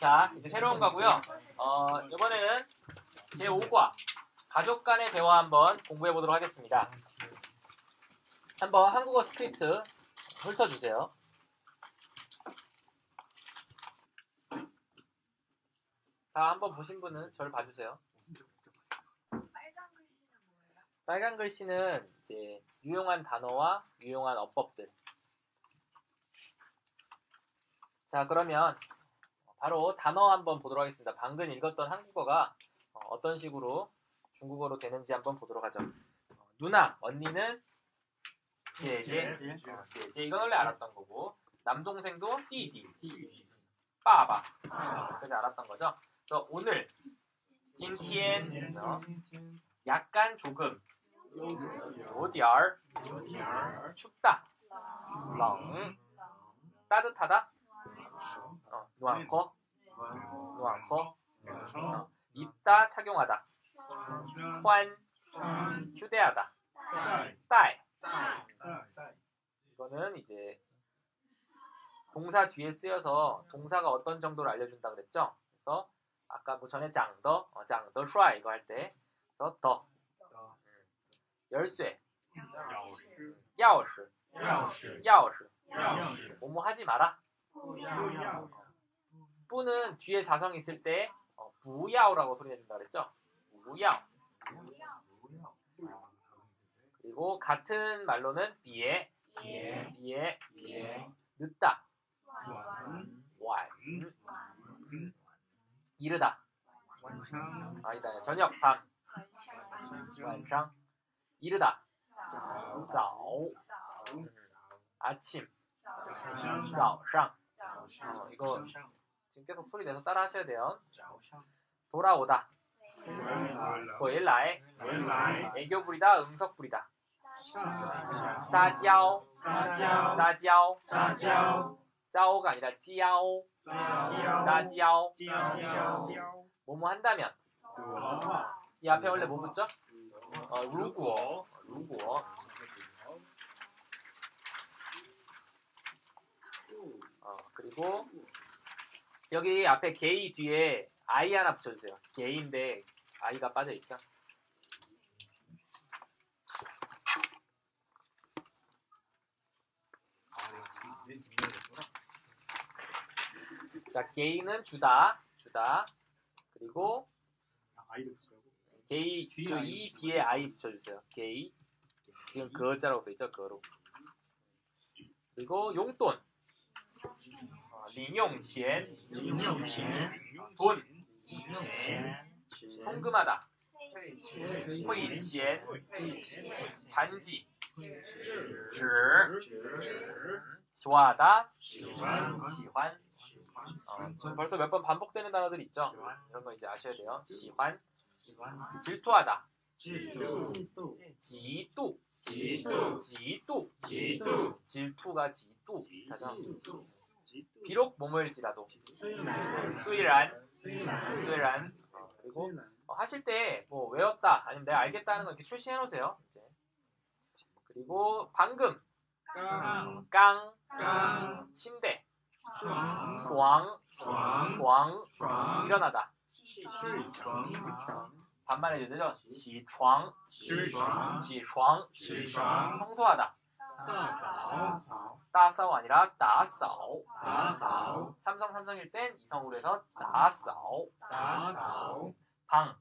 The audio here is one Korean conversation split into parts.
자, 이제 새로운 거고요. 어, 이번에는 제 5과 가족 간의 대화 한번 공부해 보도록 하겠습니다. 한번 한국어 스크립트 훑어주세요. 자, 한번 보신 분은 저를 봐주세요. 빨간 글씨는 이제 유용한 단어와 유용한 어법들. 자, 그러면 바로 단어 한번 보도록 하겠습니다. 방금 읽었던 한국어가 어, 떤 식으로 중국어로 되는지 한번 보도록 하죠. 어, 누나, 언니는 제제, 어, 제제. 이건 원래 알았던 거고 남동생도 띠디, 빠바. 그까지 알았던 거죠. 그래서 오늘, 징티엔, 어, 약간 조금, 요디얼, 춥다, 렁, 따뜻하다, 어, 누앙코, 누앙코, 어, 입다, 착용하다, 환, 휴대하다, 따이. 이거는 이제 동사 뒤에 쓰여서 동사가 어떤 정도를 알려준다 그랬죠. 그래서 아까 뭐 전에 장더, 어, 장더 슈아 이거 할 때, 그래서 더, 음, 열쇠, 야오시, 야오시, 뭐뭐 하지 마라. 뿌는 뒤에 자성 있을 때 어, 무야오라고 소리내준다 그랬죠? 부야오. 그리고 같은 말로는 비에 비에 비에 비에 늦다. 완. 이르다. 아니다 저녁 밤. 완상. 이르다. 자오. 음. 아침. 早上 어, 이거 지금 계속 소리 내서 따라 하셔야 돼요. 돌아오다. 고엘라에 애교 부리다, 음석 부리다. 사지아오 사지아오 짜오가 아니라 지아오. 사지아오 뭐뭐 한다면 이 앞에 원래 뭐 붙죠? 어, 루구어 루구어 어, 그리고 여기 앞에 게이 뒤에 아이 하나 붙여주세요. 게이인데 아이가 빠져 있죠. 자, 게이는 주다, 주다. 그리고 게이 그이 뒤에 아이 붙여주세요. 게이. 지금 그자라고 써있죠, 그로. 그리고 용돈. 어, 링용치엔. 돈. 송금하다. 회이치엔. 반지. 纸. 좋아하다. 喜欢. 어, 지금 벌써 몇 번 반복되는 단어들 있죠? 이런 거 이제 아셔야 돼요. 喜欢. 질투하다. 지뚜. 지뚜. 질투가 지뚜 비슷하죠? 비록 뭐뭐일지라도. 수이란. 수이란. 어, 그리고 어, 하실 때 뭐 외웠다 아니면 내가 알겠다는 거 이렇게 표시해 놓으세요. 이제. 그리고 방금. 깡. 침대. 床. 床. 일어나다. 반말해줘야 되죠? 起床. 起床. 청소하다. 따싸오 아니라 따싸오. 따싸오. 삼성 삼성일 땐 이성으로 해서 따싸오. 따싸오. 방.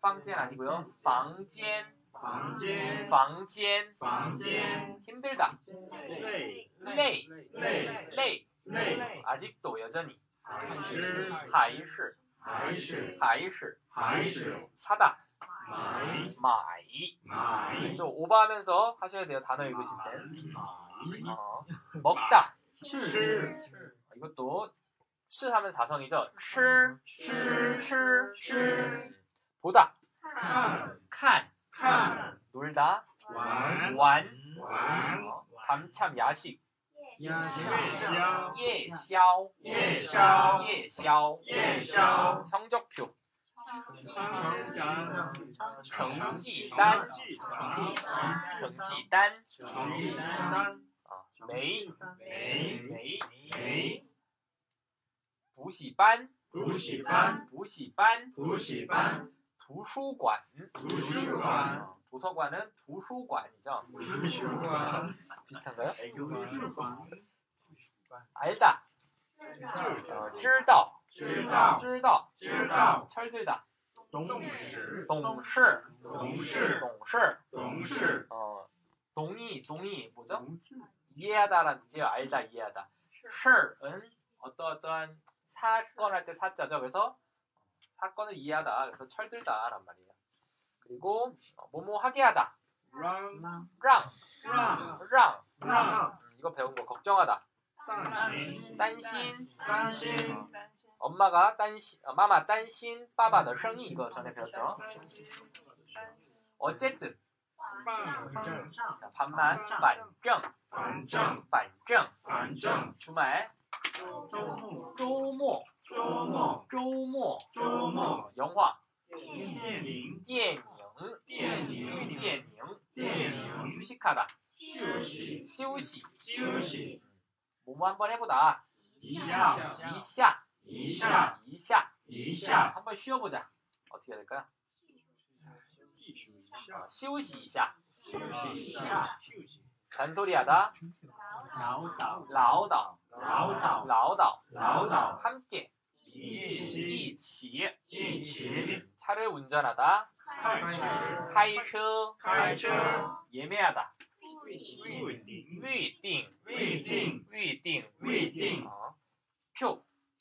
房间 아니고요. 房间. 房间. 房间. 房间. 힘들다. 累. 累. 累. 累. 아직도 여전히. 하이시. 하이시. 하이시. 하이시. 사다. 마이. 좀 오버하면서 하셔야 돼요. 단어 읽으실 때. 어, 먹다. 이것도 치 하면 사성이죠. 吃, 吃吃, 吃 보다, 看 칸, 看 놀다, 玩 완, 玩 어, 밤참 야식, 夜宵 예샤오, 夜宵 예샤오, 夜宵 성적표, 成长成绩单成绩 경지단, 单成绩单 어, 메이, 美 메이, 美 부시반, 补习班 부시반, 补习班 도서관, 图书馆 어, 도서관은 도서관이죠. 图书馆 비슷한가요? 图书馆 알다, 어, 知道, 知道知道,知道 철들다, 懂事懂事,懂事懂事, 懂事 어, 동의, 동의 뭐죠? 이해하다라는 뜻이에요. 알다, 이해하다. 실은 어떠어떠한 사건 할 때 사자죠. 그래서 사건을 이해하다. 그래서 철들다란 말이에요. 그리고 어, 뭐뭐 하게 하다. 让 랑, 让 랑. 让 음, 이거 배운 거 걱정하다. 担心 딴신. 担心 엄마가 딴신, 어, 마마 딴신 빠바의 생이 이거 전에 배웠죠. 어쨌든 反正 자, 반만 반정, 反正 반정. 反正 주말 周末 周末周末周末周末 영화 电影电影电影电影电影 휴식하다 休息休息休息 뭐뭐 한번 해보다 一下 이샤 이샤 이샤 이샤 한번 쉬어보자. 어떻게 해야 될까요? 아, 시우시 이샤 잔소리하다. 라오다오 라오다오 라오다오 라오다오 함께. 이치. 이치. 차를 운전하다. 카이크 예매하다. 위딩. 위딩. 위딩. 위딩. 어. 표.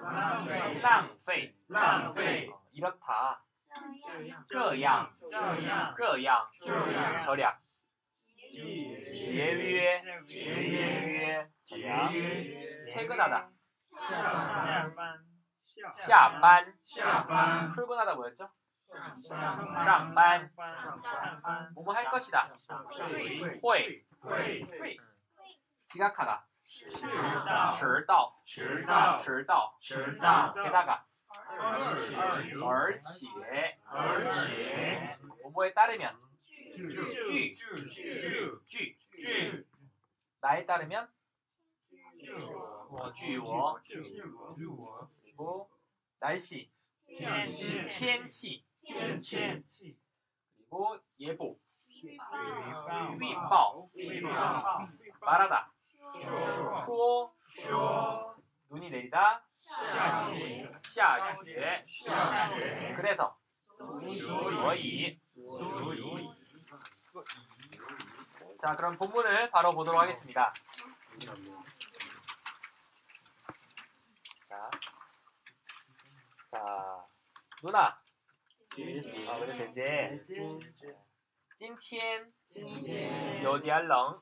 浪费 낭페이 浪费 어, 이렇다 这样这样 这样 这样 절약 节 节约 节 절약 约 퇴근하다 下班 下班 下班 출근하다 뭐였죠? 上 반 上班 뭐뭐 할 것이다 会 회 会 지각하다 迟到迟到迟到迟到迟到 게다가 而且而且而且 뭐뭐에 따르면 据据据 쥐 据 나에 따르면 我据我据我 그리고 날씨 天气 天气 天气 그리고 예보 预预报报 预报 말하다 추워 추워 눈이 내리다. 샤슈에 그래서 소이. 자 그럼 본문을 바로 보도록 하겠습니다. 자, 자 누나. 아 그래 대제 찐티엔 여디알렁.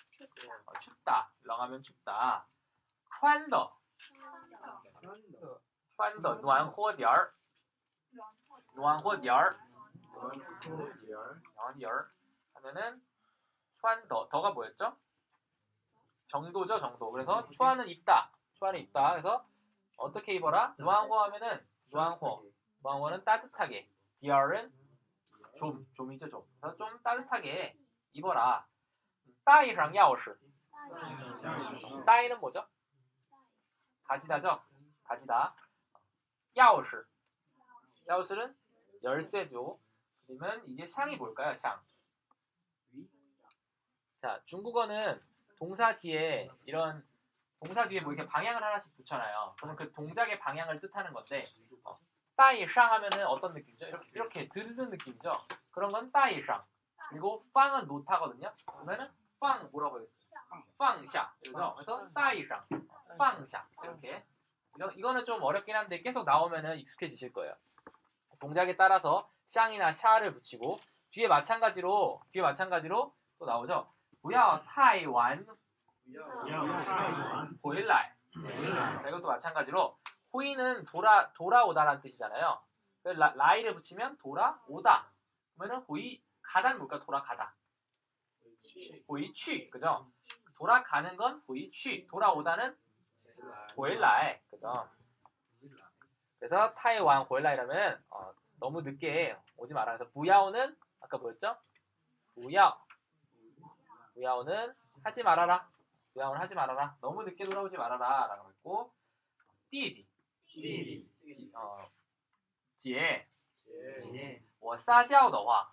어, 춥다. 렁하면 춥다. 穿的穿的暖和点儿暖和点儿暖和点儿하면은 穿더 더가 뭐였죠? 정도죠, 정도. 그래서 추안은 입다. 추안은 입다. 그래서 어떻게 입어라? 누앙호 하면은 누앙호. 누앙호는 따뜻하게. 디얼은 좀, 좀이죠, 좀. 그래서 좀 따뜻하게 입어라. 따이랑 야오시. 따이는 뭐죠? 가지다죠? 가지다. 야오시. 야오시는 열쇠죠. 그러면 이게 샹이 뭘까요? 샹. 자, 중국어는 동사 뒤에 이런 동사 뒤에 뭐 이렇게 방향을 하나씩 붙여놔요. 그러면 그 동작의 방향을 뜻하는 건데 어, 따이상 하면은 어떤 느낌이죠? 이렇게 이렇게 들는 느낌이죠. 그런 건 따이상. 그리고 빵은 노타거든요. 그러면은 빵 뭐라고 해요? 빵샤. 그죠? 그래서 따이상, 빵샤 이렇게. 이거, 이거는 좀 어렵긴 한데 계속 나오면은 익숙해지실 거예요. 동작에 따라서 샹이나 샤를 붙이고 뒤에 마찬가지로 뒤에 마찬가지로 또 나오죠. 不要太晚回来. 자, 이것도 마찬가지로 호이는 돌아 돌아오다라는 뜻이잖아요. 그래서 라, 라이를 붙이면 돌아오다. 그러면은 호이 가다는 뭘까? 돌아가다. 호이 취 그죠? 돌아가는 건 호이 취 돌아오다는 호일라이 그죠? 그래서 타이완 호일라이라면 어, 너무 늦게 오지 마라. 그래서 부야오는 아까 뭐였죠? 부야오 부야오는 하지 말아라. 부야오는 하지 말아라. 너무 늦게 돌아오지 말아라. 라고 했고 띠디 지- 어, 지에 我撒娇的话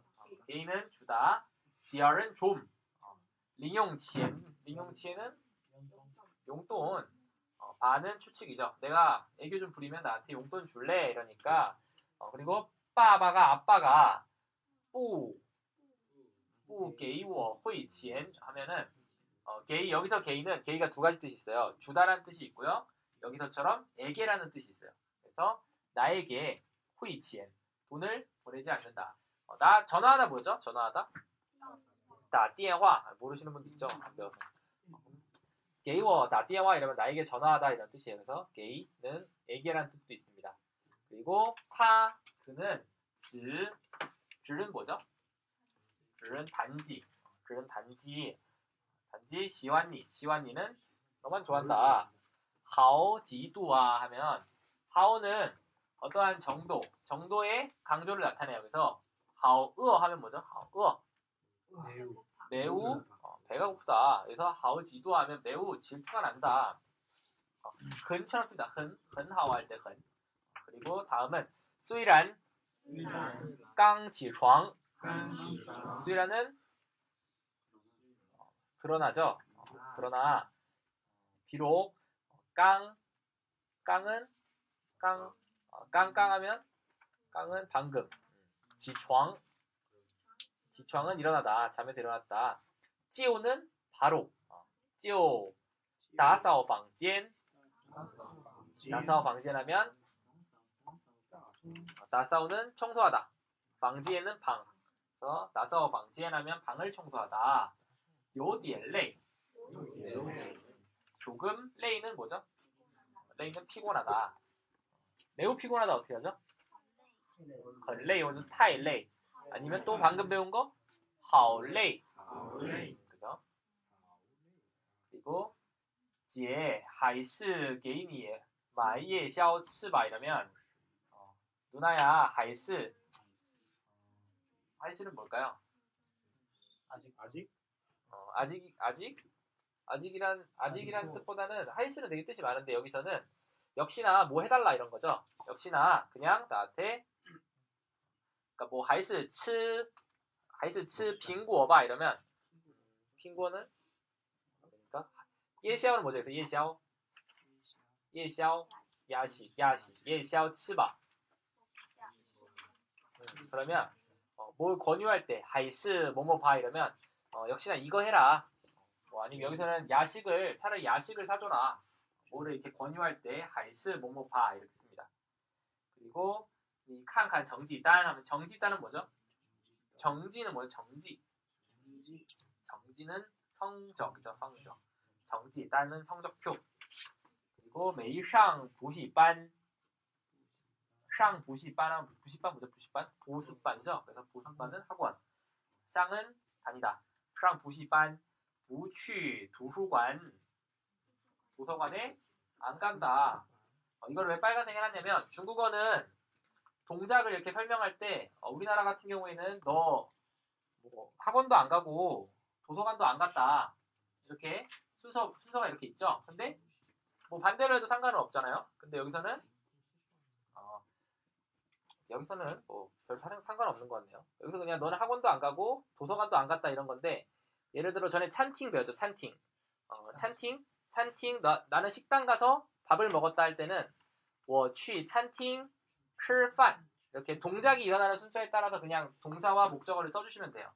A는 주다. DR은 좀. 어, 링용치엔. 링용치엔은 용돈. 어, 반은 추측이죠. 내가 애교 좀 부리면 나한테 용돈 줄래? 이러니까. 어, 그리고 빠바가 아빠가 뿌. 뿌 게이워 어, 호이치엔 하면은 어, 게이 여기서 게이는 게이가 두 가지 뜻이 있어요. 주다라는 뜻이 있고요. 여기서처럼 애게라는 뜻이 있어요. 그래서 나에게 호이치엔. 돈을 보내지 않는다. 어, 나 전화하다 뭐죠? 전화하다? 나电화 모르시는 분도 있죠. 안 게이워 나电화 이러면 나에게 전화하다 이런 뜻이에요. 그래서 게이는 애기라는 뜻도 있습니다. 그리고 타 그는 즈 줄은 뭐죠? 줄은 단지 줄은 단지 단지 시완니 시완니는 너만 좋아한다. 하오 지두아 하면 하오는 어떠한 정도 정도의 강조를 나타내요. 그래서 하오 으어 하면 뭐죠? 하오 으어. 매우 어, 배가 고프다. 그래서 하오 지두 하면 매우 질투가 난다. 어, 흔처럼 씁니다. 흔, 흔하오 할때 흔. 그리고 다음은 수이란 깡起床 수이라는 그러나죠. 어, 그러나 비록 깡 깡은 깡 어, 깡깡하면 깡은 방금 지床 지床은 일어나다 잠에서 일어났다. 찌오는 바로 어, 찌오 다사오 방젠 다사오 방젠하면 다사오는 청소하다. 방지에는 방. 그래서 나사오 방지에하면 방을 청소하다. 요디에 레이. 조금 레이는 뭐죠? 레이는 피곤하다. 매우 피곤하다 어떻게 하죠? 헐레이 혹은 타이레이. 아니면 또 방금 배운 거? 하오레이. 그죠? 그리고 姐还是给你买夜宵吃吧 이러면 어, 누나야 还是 하이스는 뭘까요? 아직 어, 아직 아직 아직이란 아직이란 뜻보다는 하이스는 되게 뜻이 많은데 여기서는 역시나 뭐 해달라 이런 거죠. 역시나 그냥 나한테 그러니까 뭐 하이스 치 하이스 치 빙고봐 이러면 빙고는 그러니까 예샤오는 뭐죠? 그래서 예샤오 예샤오 야시 야시 예샤오 치바 음, 그러면 어, 뭘 권유할 때 还是 뭐뭐 吧 이러면 어, 역시나 이거 해라. 뭐 아니면 여기서는 야식을 차라리 야식을 사줘라. 뭐를 이렇게 권유할 때 还是 뭐뭐 吧 이렇게 씁니다. 그리고 看看 정지단 하면 정지단은 뭐죠? 정지는 뭐죠? 정지. 정지는 성적이죠. 성적. 정지단은 성적표. 그리고 매일 상 부시반 상 부시반은 부시반 뭐죠? 부시반? 보습반이죠. 그래서 보습반은 학원. 쌍은 다니다. 상 부시반 무취 도서관 도서관에 안 간다. 어, 이걸 왜 빨간색 해놨냐면 중국어는 동작을 이렇게 설명할 때 어, 우리나라 같은 경우에는 너 뭐, 학원도 안 가고 도서관도 안 갔다 이렇게 순서 순서가 이렇게 있죠. 근데 뭐 반대로 해도 상관은 없잖아요. 근데 여기서는 어, 여기서는 뭐별 상관없는 것 같네요. 여기서 그냥 너는 학원도 안 가고 도서관도 안 갔다 이런 건데 예를 들어 전에 찬팅 배웠죠. 찬팅. 어, 찬팅 찬팅 나, 나는 식당 가서 밥을 먹었다 할 때는 我去 찬팅 클판 이렇게 동작이 일어나는 순서에 따라서 그냥 동사와 목적어를 써주시면 돼요.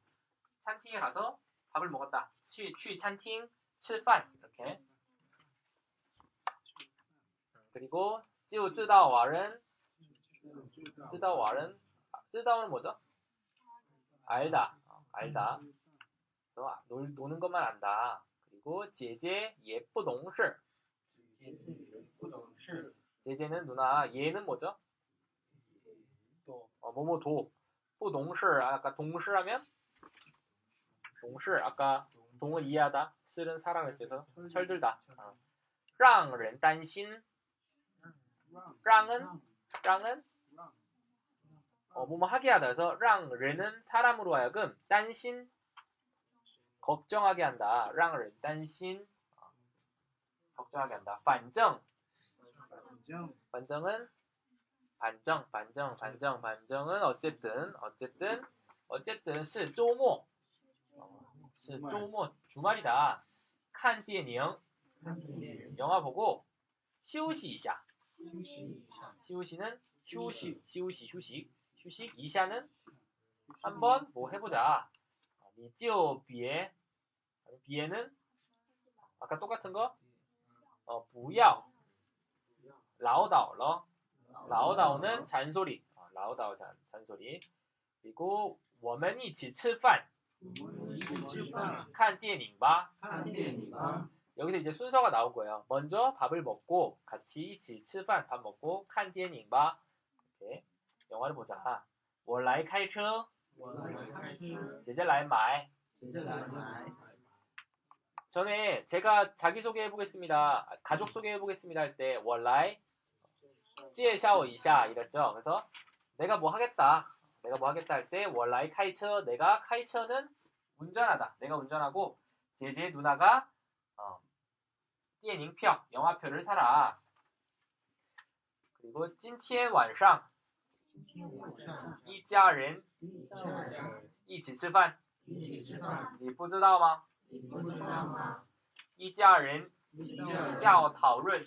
찬팅에 가서 밥을 먹었다. 취, 취 찬팅, 칠판 이렇게 그리고 찌우 쯔다오 왈은 쯔다오 왈은 아, 쯔다오는 뭐죠? 알다 어, 알다 놀, 노는 것만 안다. 그리고 제제 예쁘동실 제제는 누나 얘는 뭐죠? 어, 뭐뭐 도 부동실 아까 동실하면 동실 아까 동을 이해하다 실은 사랑을 뜻해서 철들다 어. 让人担心 랑은 랑은 어, 뭐뭐 하게 하다 그래서 让人은 사람으로 하여금 担心 걱정하게 한다. 让人担心 어, 걱정하게 한다. 反正 반정은 반정, 반정, 반정, 반정은 어쨌든, 어쨌든, 어쨌든, 是周末, 어, 是周末, 주말이다. 看电影, 영화 보고, 休息一下. 休息는 휴식, 휴식, 휴식, 휴식, 이샤는 한번 뭐 해보자. 你就别 비에는 아까 똑같은 거? 어, 不要 라오다오러 라오다오는 잔소리 어, 라오다오 잔, 잔소리 그리고 我们一起吃饭看电影吧 여기서 이제 순서가 나온 거예요 먼저 밥을 먹고 같이 이치 吃饭밥 먹고 看电影吧 이렇게 영화를 보자 我来开车姐姐来买 전에 제가 자기소개해 보겠습니다. 가족 소개해 보겠습니다 할 때 월라이 찌에샤오 이샤 이랬죠. 그래서 내가 뭐 하겠다. 내가 뭐 하겠다 할 때 월라이 카이처 내가 카이처는 운전하다. 내가 운전하고 제제 누나가 어, 띠에닝표 영화표를 사라. 그리고 찐티엔晚上 一家人一起吃饭你不知道吗一家人要讨论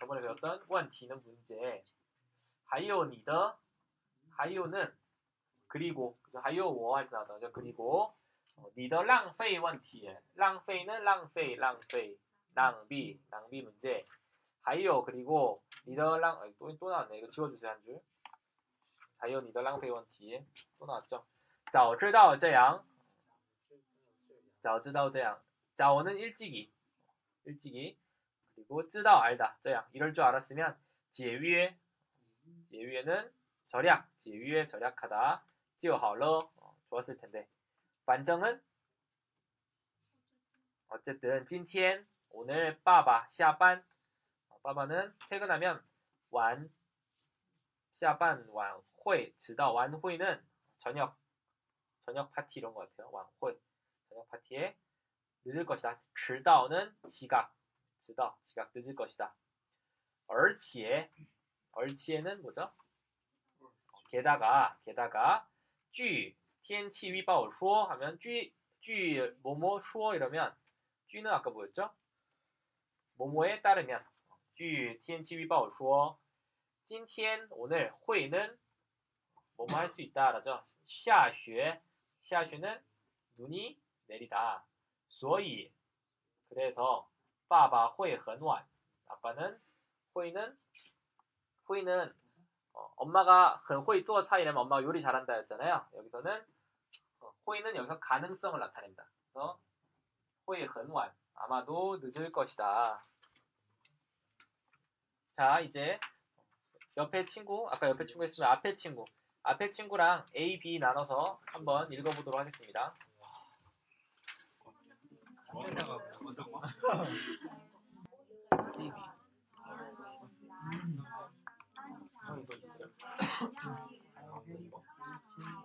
저번에 배웠던 원티는 문제 하이오 니더 하이오는 그리고 그죠? 하이오 워할 때 나왔던 거죠 그리고 어, 니더 랑페이 원티 랑페이는 랑페이 랑페이 낭비 낭비 문제 하이오 그리고 니더 랑 아니, 또, 또 나왔네 이거 지워주세요 한줄 하이오 니더 랑페이 원티 또 나왔죠 早知道这样 早知道这样 자오는 일찍이 일찍이 그리고 쓰다 알다 저양. 이럴 줄 알았으면 제위에 제위에는 절약 제위에 절약하다 지어하러. 어, 좋았을 텐데. 반정은 어쨌든 찐티엔 오늘 빠바 시아반 어, 빠바는 퇴근하면 완 시아반 완회 지다 완회는 저녁 저녁 파티 이런 거 같아요. 완회 저녁 파티에 늦을 것이다. 迟到는 지각. 지다 지각되질 것이다. 얼치에 얼치에는 뭐죠? 게다가 게다가 쥐 티엔치 위바오 쇼 하면 쥐쥐 모모 쇼 이러면 쥐는 아까 뭐였죠? 모모에 따르면 쥐 티엔치 위바오 쇼 찐티엔 오늘 회는 뭐뭐 할 수 있다라죠. 샤슈 샤슈는 눈이 내리다. 소이 그래서 爸爸会很晚 아빠는 会는 会는 어, 엄마가 很会做菜 이라면 엄마가 요리 잘한다 였잖아요. 여기서는 어, 会는 여기서 가능성을 나타낸다. 그래서 会很晚 아마도 늦을 것이다. 자, 이제 옆에 친구, 아까 옆에 친구 했으면 앞에 친구, 앞에 친구랑 A, B 나눠서 한번 읽어보도록 하겠습니다.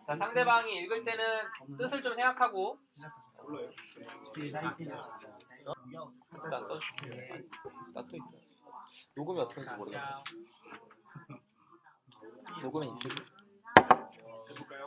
자, 상대방이 읽을 때는 뜻을 좀 생각하고 나 써줄게. 나또 있다. 녹음이 어떻게 되는지 모르겠어. 녹음은 있을 해볼까요?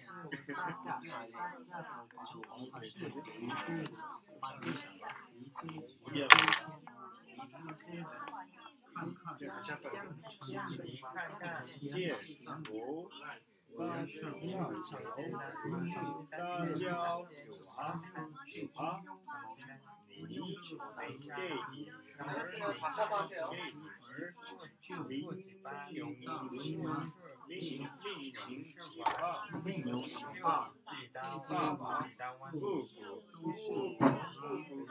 发价发价的话，我还是满足满足一个一个。看看这个价格，你看看建国八十二桥，大交九八九八，你这这这儿零零零。请立即前往并游前往记得勿忘记当晚所有的付出所有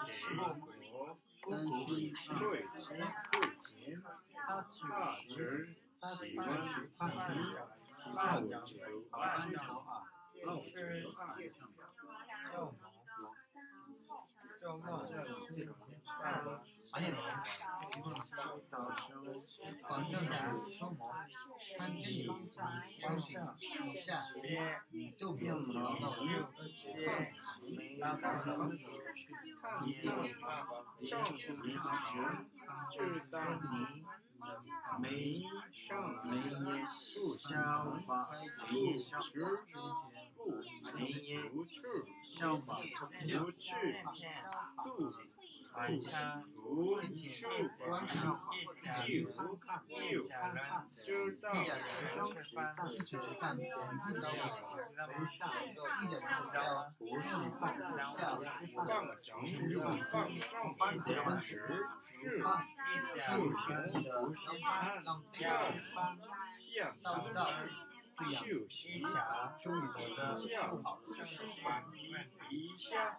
的努力所有的付出所有的收获所有的感动都值得期待所有的付出所有的爱都值得感动所有的一切所有的一切所有的爱都值得早春黄正直，说魔，看真理，相信无下，就变魔了。放弃，放弃，放弃，放弃，放弃，放弃，放弃，放弃，没上没烟，不消法，不吃，不没烟，不去，消法，不去，不。传承，无尽数光明一家人，一家人知道一家人吃饭，看电视，知道吗？知道吗？一家人知道？下午是放，的平安，下午见到的。一下，祝你的下午好，祝下。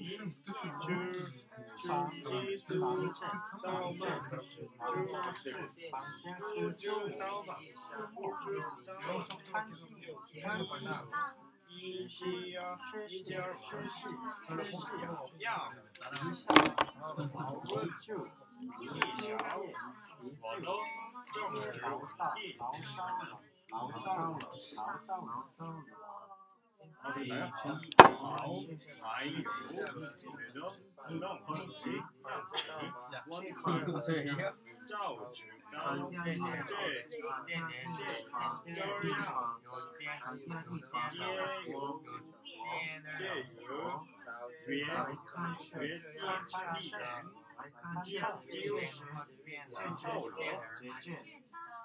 一二三四五六七八二二三四五六七八三二三四五六七八四二三四五六七八五二三四五六七八看地人，研究后罗，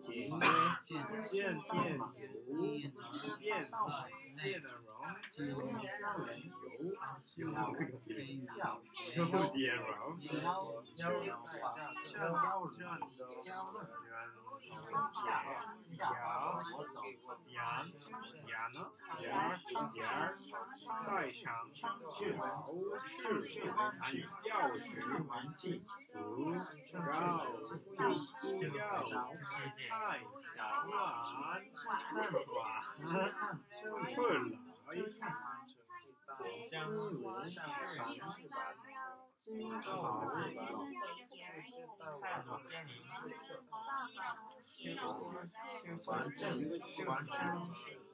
今天是个好日子打开了家门小手拉大手新的一年好好过年祝福大家身体健康祝福大家身体健康祝福大家新年好万事如意身体健康笑口常开乐欢笑好运来祝你年年花开富贵新的一年之间，太早晚，太晚，太晚，太晚，走江湖上耍一把。反正反正。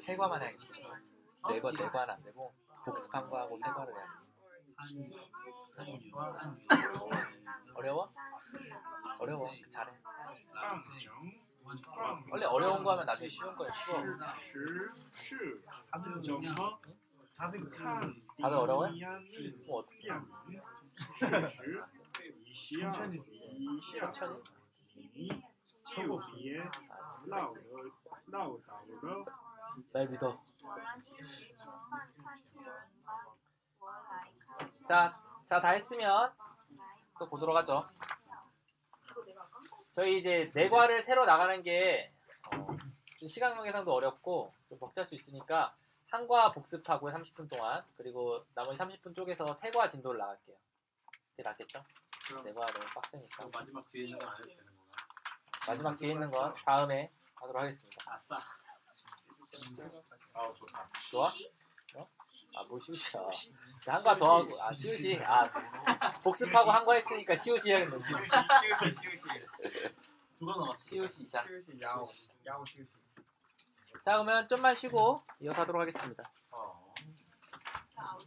세 과만 해야겠어. 네거 네 과는 안 되고 복습한 거하고 세 과를 해야겠어. 어려워? 어려워. 잘해. 放成放 원래 어려운 거 하면 나중에 쉬운 거야, 쉬워. 实是怎么他那个看 다들 어려워요? 是 뭐 어떻게 变明事实以下以下 천천히? 你就别唠了唠叨了。 날 믿어. 자, 자, 다 했으면 또 보도록 하죠. 저희 이제 내과를 새로 나가는 게 어, 좀 시간 관계상도 어렵고 좀 벅찰 수 있으니까 한과 복습하고요 30분 동안 그리고 나머지 30분 쪼개서 세과 진도를 나갈게요. 그게 낫겠죠? 내과 너무 빡세니까 마지막 뒤에 있는 건안 해도 되는 건가? 마지막 뒤에 있는 건 다음에 하도록 하겠습니다. 아싸 아우 좋다 좋아? 어? 아, 뭐 시우시야. 한과 더 하고, 아, 시우시. 아, 복습하고 한 거 했으니까 시우시 해야겠네, 시우시. 시우시 시우시 두번 남았어 시우시. 자, 시우시 야오 야오 시우시 자, 그러면 좀만 쉬고 이어서 하도록 하겠습니다. 어 나오